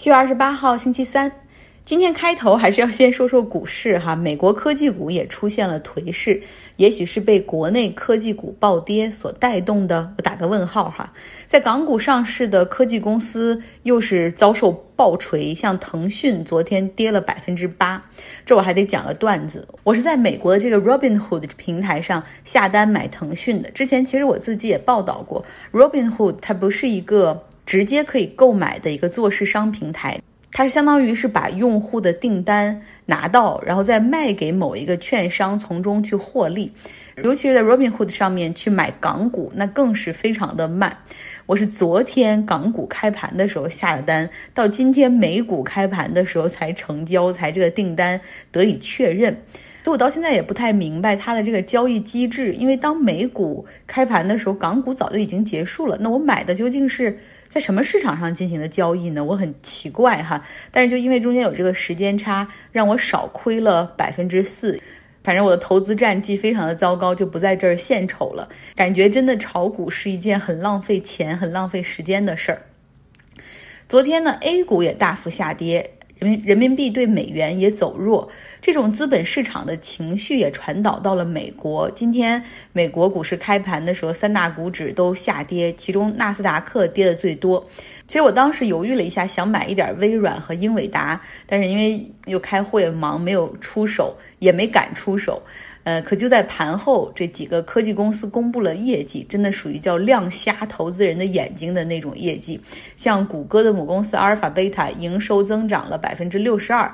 七月二十八号，星期三。今天开头还是要先说说股市哈，美国科技股也出现了颓势，也许是被国内科技股暴跌所带动的。我打个问号哈，在港股上市的科技公司又是遭受暴锤，像腾讯昨天跌了百分之八。这我还得讲个段子，我是在美国的这个 Robinhood 平台上下单买腾讯的。之前其实我自己也报道过，Robinhood 它不是一个。直接可以购买的一个做市商平台，它是相当于是把用户的订单拿到，然后再卖给某一个券商，从中去获利。尤其是在 Robinhood 上面去买港股，那更是非常的慢。我是昨天港股开盘的时候下的单，到今天美股开盘的时候才成交，才这个订单得以确认。所以我到现在也不太明白它的这个交易机制，因为当美股开盘的时候，港股早就已经结束了。那我买的究竟是？在什么市场上进行的交易呢？我很奇怪哈，但是就因为中间有这个时间差，让我少亏了百分之四。反正我的投资战绩非常的糟糕，就不在这儿献丑了。感觉真的炒股是一件很浪费钱、很浪费时间的事儿。昨天呢，A 股也大幅下跌。人民人民币对美元也走弱，这种资本市场的情绪也传导到了美国。今天美国股市开盘的时候，三大股指都下跌，其中纳斯达克跌的最多。其实我当时犹豫了一下，想买一点微软和英伟达，但是因为又开会忙，没有出手，也没敢出手。呃，可就在盘后，这几个科技公司公布了业绩，真的属于叫亮瞎投资人的眼睛的那种业绩。像谷歌的母公司阿尔法贝塔营收增长了百分之六十二。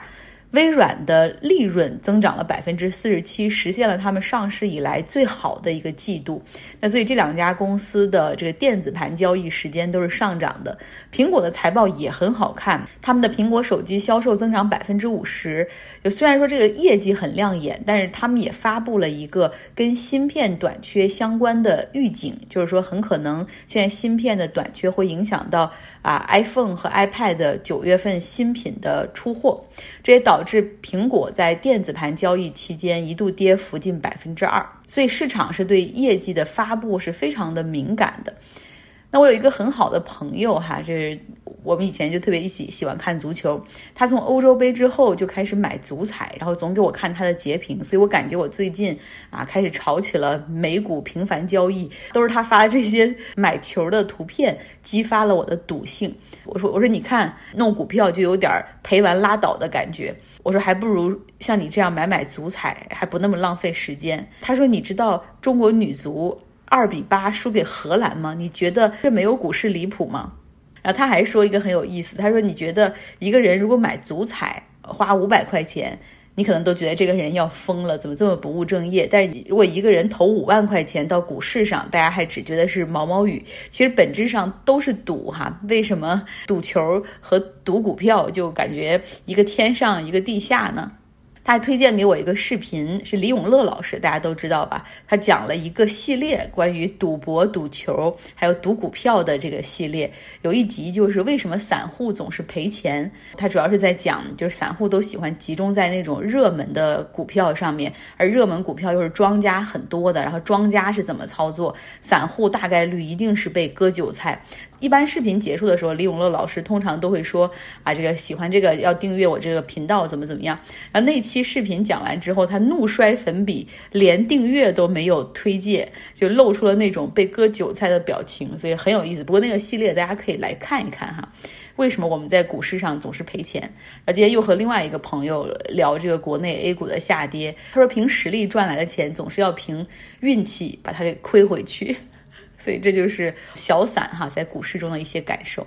微软的利润增长了百分之四十七，实现了他们上市以来最好的一个季度。那所以这两家公司的这个电子盘交易时间都是上涨的。苹果的财报也很好看，他们的苹果手机销售增长百分之五十。就虽然说这个业绩很亮眼，但是他们也发布了一个跟芯片短缺相关的预警，就是说很可能现在芯片的短缺会影响到啊 iPhone 和 iPad 九月份新品的出货，这也导。致苹果在电子盘交易期间一度跌幅近百分之二，所以市场是对业绩的发布是非常的敏感的。我有一个很好的朋友哈，这是我们以前就特别一起喜欢看足球。他从欧洲杯之后就开始买足彩，然后总给我看他的截屏，所以我感觉我最近啊开始炒起了美股频繁交易，都是他发的这些买球的图片激发了我的赌性。我说我说你看弄股票就有点赔完拉倒的感觉，我说还不如像你这样买买足彩，还不那么浪费时间。他说你知道中国女足。二比八输给荷兰吗？你觉得这没有股市离谱吗？然后他还说一个很有意思，他说你觉得一个人如果买足彩花五百块钱，你可能都觉得这个人要疯了，怎么这么不务正业？但是如果一个人投五万块钱到股市上，大家还只觉得是毛毛雨，其实本质上都是赌哈。为什么赌球和赌股票就感觉一个天上一个地下呢？他还推荐给我一个视频，是李永乐老师，大家都知道吧？他讲了一个系列关于赌博、赌球，还有赌股票的这个系列。有一集就是为什么散户总是赔钱。他主要是在讲，就是散户都喜欢集中在那种热门的股票上面，而热门股票又是庄家很多的，然后庄家是怎么操作，散户大概率一定是被割韭菜。一般视频结束的时候，李永乐老师通常都会说啊，这个喜欢这个要订阅我这个频道，怎么怎么样。然后那期视频讲完之后，他怒摔粉笔，连订阅都没有推荐，就露出了那种被割韭菜的表情，所以很有意思。不过那个系列大家可以来看一看哈，为什么我们在股市上总是赔钱？而今天又和另外一个朋友聊这个国内 A 股的下跌，他说凭实力赚来的钱总是要凭运气把它给亏回去。所以这就是小散哈，在股市中的一些感受。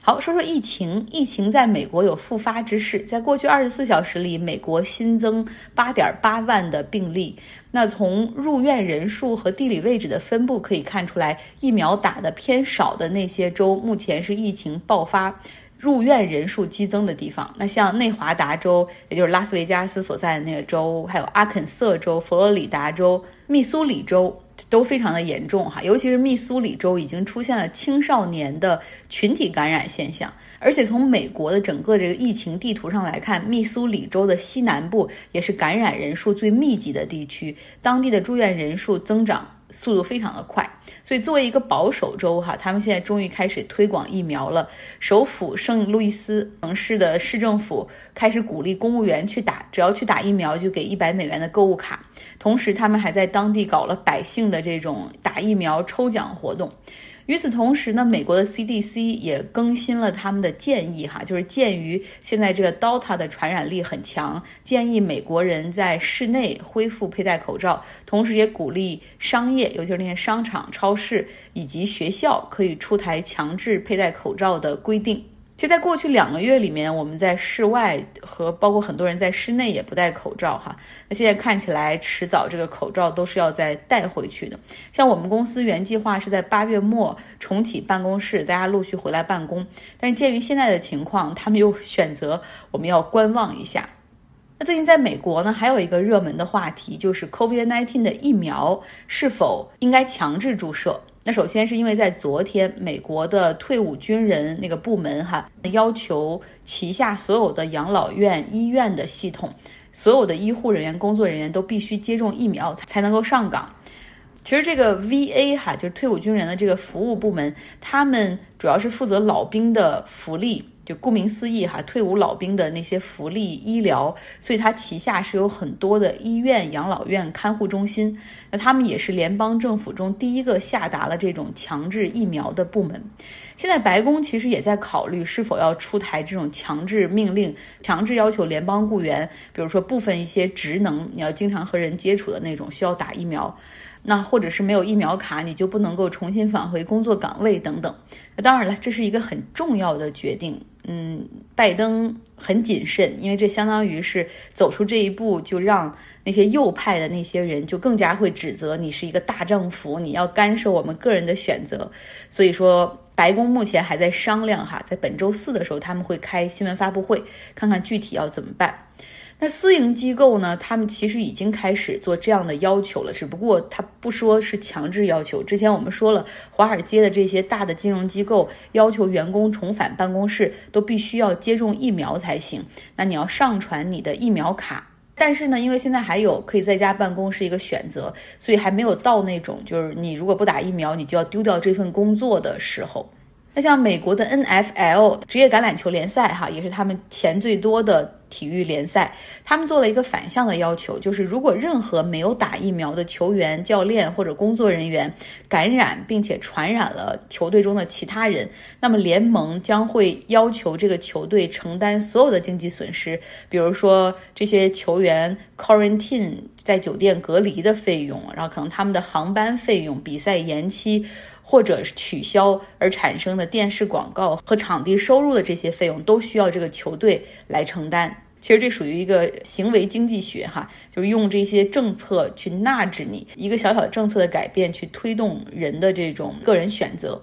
好，说说疫情，疫情在美国有复发之势。在过去二十四小时里，美国新增八点八万的病例。那从入院人数和地理位置的分布可以看出来，疫苗打的偏少的那些州，目前是疫情爆发、入院人数激增的地方。那像内华达州，也就是拉斯维加斯所在的那个州，还有阿肯色州、佛罗里达州、密苏里州。都非常的严重哈，尤其是密苏里州已经出现了青少年的群体感染现象，而且从美国的整个这个疫情地图上来看，密苏里州的西南部也是感染人数最密集的地区，当地的住院人数增长速度非常的快。所以作为一个保守州哈，他们现在终于开始推广疫苗了。首府圣路易斯城市的市政府开始鼓励公务员去打，只要去打疫苗就给一百美元的购物卡。同时，他们还在当地搞了百姓的这种打疫苗抽奖活动。与此同时呢，美国的 CDC 也更新了他们的建议，哈，就是鉴于现在这个 Delta 的传染力很强，建议美国人在室内恢复佩戴口罩，同时也鼓励商业，尤其是那些商场、超市以及学校可以出台强制佩戴口罩的规定。其实，在过去两个月里面，我们在室外和包括很多人在室内也不戴口罩哈。那现在看起来，迟早这个口罩都是要再戴回去的。像我们公司原计划是在八月末重启办公室，大家陆续回来办公。但是鉴于现在的情况，他们又选择我们要观望一下。那最近在美国呢，还有一个热门的话题就是 COVID-19 的疫苗是否应该强制注射。那首先是因为在昨天，美国的退伍军人那个部门哈要求旗下所有的养老院、医院的系统，所有的医护人员、工作人员都必须接种疫苗才能够上岗。其实这个 VA 哈就是退伍军人的这个服务部门，他们主要是负责老兵的福利。顾名思义哈，退伍老兵的那些福利医疗，所以它旗下是有很多的医院、养老院、看护中心。那他们也是联邦政府中第一个下达了这种强制疫苗的部门。现在白宫其实也在考虑是否要出台这种强制命令，强制要求联邦雇员，比如说部分一些职能，你要经常和人接触的那种，需要打疫苗。那或者是没有疫苗卡，你就不能够重新返回工作岗位等等。当然了，这是一个很重要的决定。嗯，拜登很谨慎，因为这相当于是走出这一步，就让那些右派的那些人就更加会指责你是一个大政府，你要干涉我们个人的选择。所以说，白宫目前还在商量哈，在本周四的时候他们会开新闻发布会，看看具体要怎么办。那私营机构呢？他们其实已经开始做这样的要求了，只不过他不说是强制要求。之前我们说了，华尔街的这些大的金融机构要求员工重返办公室都必须要接种疫苗才行。那你要上传你的疫苗卡，但是呢，因为现在还有可以在家办公是一个选择，所以还没有到那种就是你如果不打疫苗，你就要丢掉这份工作的时候。那像美国的 NFL 职业橄榄球联赛，哈，也是他们钱最多的体育联赛。他们做了一个反向的要求，就是如果任何没有打疫苗的球员、教练或者工作人员感染并且传染了球队中的其他人，那么联盟将会要求这个球队承担所有的经济损失，比如说这些球员 quarantine 在酒店隔离的费用，然后可能他们的航班费用、比赛延期。或者是取消而产生的电视广告和场地收入的这些费用，都需要这个球队来承担。其实这属于一个行为经济学，哈，就是用这些政策去纳制你一个小小政策的改变，去推动人的这种个人选择。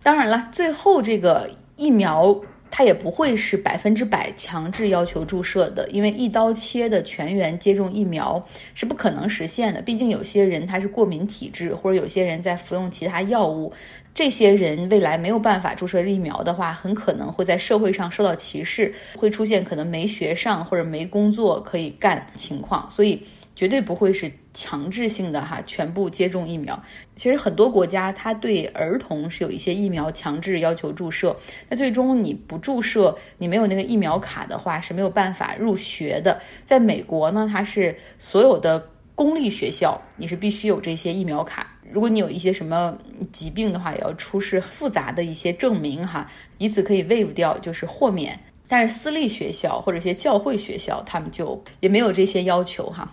当然了，最后这个疫苗。它也不会是百分之百强制要求注射的，因为一刀切的全员接种疫苗是不可能实现的。毕竟有些人他是过敏体质，或者有些人在服用其他药物，这些人未来没有办法注射疫苗的话，很可能会在社会上受到歧视，会出现可能没学上或者没工作可以干情况。所以。绝对不会是强制性的哈，全部接种疫苗。其实很多国家它对儿童是有一些疫苗强制要求注射，那最终你不注射，你没有那个疫苗卡的话是没有办法入学的。在美国呢，它是所有的公立学校你是必须有这些疫苗卡，如果你有一些什么疾病的话，也要出示复杂的一些证明哈，以此可以 waive 掉就是豁免。但是私立学校或者一些教会学校，他们就也没有这些要求哈。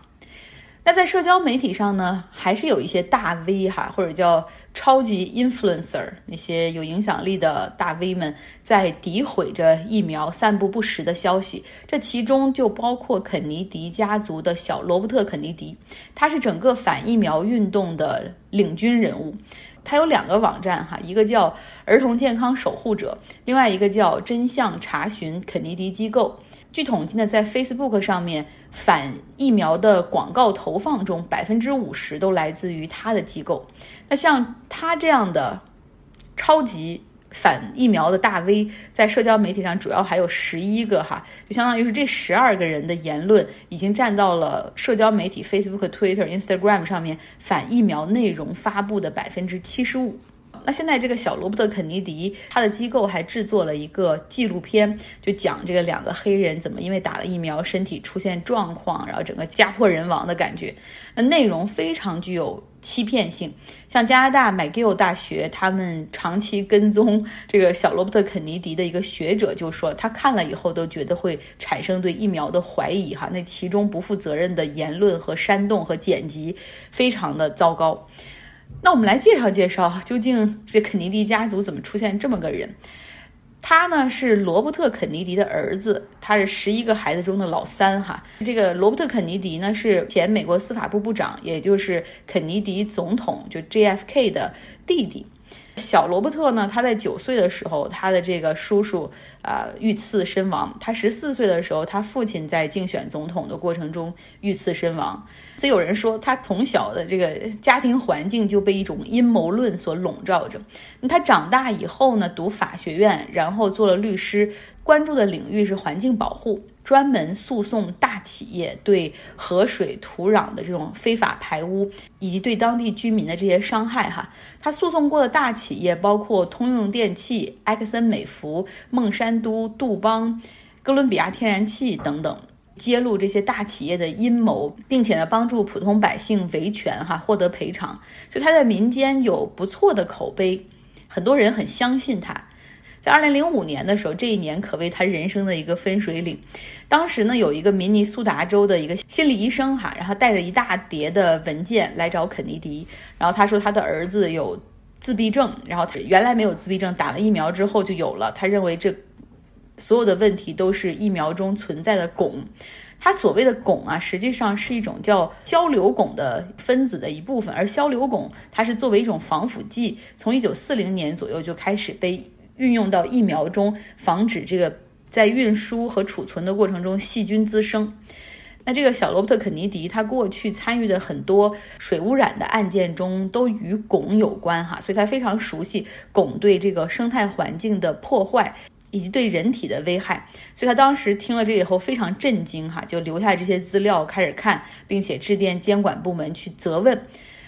那在社交媒体上呢，还是有一些大 V 哈，或者叫超级 influencer 那些有影响力的大 V 们，在诋毁着疫苗，散布不实的消息。这其中就包括肯尼迪家族的小罗伯特·肯尼迪，他是整个反疫苗运动的领军人物。他有两个网站哈，一个叫儿童健康守护者，另外一个叫真相查询肯尼迪机构。据统计呢，在 Facebook 上面反疫苗的广告投放中，百分之五十都来自于他的机构。那像他这样的超级反疫苗的大 V，在社交媒体上主要还有十一个哈，就相当于是这十二个人的言论已经占到了社交媒体 Facebook、Twitter、Instagram 上面反疫苗内容发布的百分之七十五。那现在这个小罗伯特·肯尼迪，他的机构还制作了一个纪录片，就讲这个两个黑人怎么因为打了疫苗，身体出现状况，然后整个家破人亡的感觉。那内容非常具有欺骗性。像加拿大麦吉尔大学，他们长期跟踪这个小罗伯特·肯尼迪的一个学者就说，他看了以后都觉得会产生对疫苗的怀疑。哈，那其中不负责任的言论和煽动和剪辑，非常的糟糕。那我们来介绍介绍，究竟这肯尼迪家族怎么出现这么个人？他呢是罗伯特·肯尼迪的儿子，他是十一个孩子中的老三哈。这个罗伯特·肯尼迪呢是前美国司法部部长，也就是肯尼迪总统就 JFK 的弟弟。小罗伯特呢，他在九岁的时候，他的这个叔叔啊遇刺身亡。他十四岁的时候，他父亲在竞选总统的过程中遇刺身亡。所以有人说，他从小的这个家庭环境就被一种阴谋论所笼罩着。他长大以后呢，读法学院，然后做了律师。关注的领域是环境保护，专门诉讼大企业对河水、土壤的这种非法排污，以及对当地居民的这些伤害。哈，他诉讼过的大企业包括通用电气、埃克森美孚、孟山都、杜邦、哥伦比亚天然气等等，揭露这些大企业的阴谋，并且呢，帮助普通百姓维权，哈，获得赔偿。就他在民间有不错的口碑，很多人很相信他。在二零零五年的时候，这一年可谓他人生的一个分水岭。当时呢，有一个明尼苏达州的一个心理医生哈，然后带着一大叠的文件来找肯尼迪，然后他说他的儿子有自闭症，然后他原来没有自闭症，打了疫苗之后就有了。他认为这所有的问题都是疫苗中存在的汞。他所谓的汞啊，实际上是一种叫硝硫汞的分子的一部分，而硝硫汞它是作为一种防腐剂，从一九四零年左右就开始被。运用到疫苗中，防止这个在运输和储存的过程中细菌滋生。那这个小罗伯特·肯尼迪，他过去参与的很多水污染的案件中都与汞有关，哈，所以他非常熟悉汞对这个生态环境的破坏以及对人体的危害。所以他当时听了这以后非常震惊，哈，就留下这些资料开始看，并且致电监管部门去责问。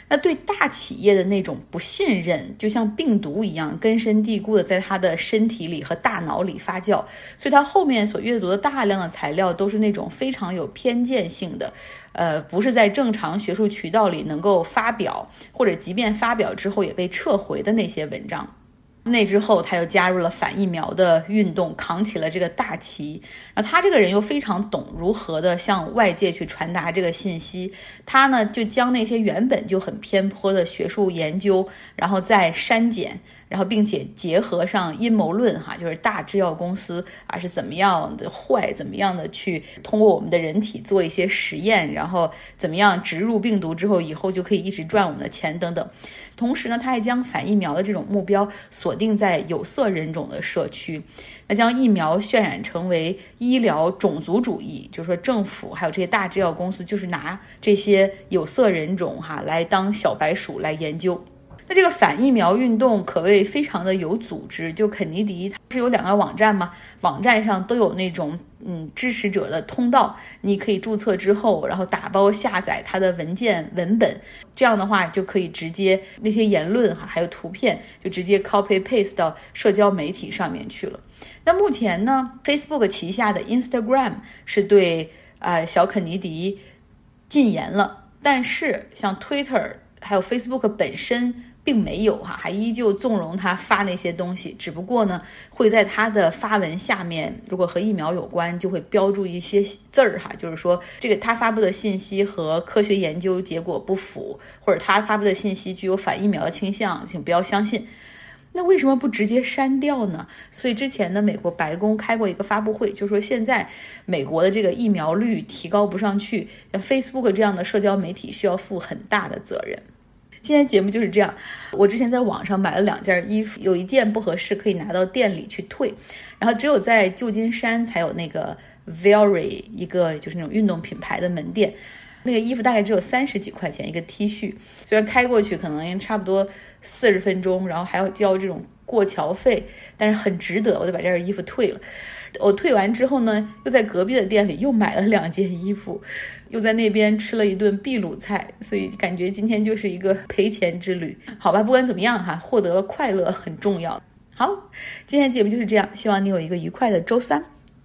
那对大企业的那种不信任，就像病毒一样根深蒂固的在他的身体里和大脑里发酵，所以他后面所阅读的大量的材料都是那种非常有偏见性的，呃，不是在正常学术渠道里能够发表，或者即便发表之后也被撤回的那些文章。那之后，他又加入了反疫苗的运动，扛起了这个大旗。然后他这个人又非常懂如何的向外界去传达这个信息。他呢，就将那些原本就很偏颇的学术研究，然后再删减，然后并且结合上阴谋论，哈，就是大制药公司啊是怎么样的坏，怎么样的去通过我们的人体做一些实验，然后怎么样植入病毒之后，以后就可以一直赚我们的钱等等。同时呢，他还将反疫苗的这种目标锁定在有色人种的社区，那将疫苗渲染成为医疗种族主义，就是说政府还有这些大制药公司就是拿这些有色人种哈来当小白鼠来研究。那这个反疫苗运动可谓非常的有组织，就肯尼迪他是有两个网站嘛，网站上都有那种嗯支持者的通道，你可以注册之后，然后打包下载他的文件文本，这样的话就可以直接那些言论哈还有图片就直接 copy paste 到社交媒体上面去了。那目前呢，Facebook 旗下的 Instagram 是对呃小肯尼迪禁言了，但是像 Twitter 还有 Facebook 本身。并没有哈，还依旧纵容他发那些东西，只不过呢，会在他的发文下面，如果和疫苗有关，就会标注一些字儿哈，就是说这个他发布的信息和科学研究结果不符，或者他发布的信息具有反疫苗的倾向，请不要相信。那为什么不直接删掉呢？所以之前呢，美国白宫开过一个发布会，就说现在美国的这个疫苗率提高不上去像，Facebook 这样的社交媒体需要负很大的责任。今天节目就是这样。我之前在网上买了两件衣服，有一件不合适可以拿到店里去退，然后只有在旧金山才有那个 Very 一个就是那种运动品牌的门店。那个衣服大概只有三十几块钱一个 T 恤，虽然开过去可能差不多四十分钟，然后还要交这种过桥费，但是很值得，我就把这件衣服退了。我退完之后呢，又在隔壁的店里又买了两件衣服，又在那边吃了一顿秘鲁菜，所以感觉今天就是一个赔钱之旅。好吧，不管怎么样哈，获得了快乐很重要。好，今天节目就是这样，希望你有一个愉快的周三。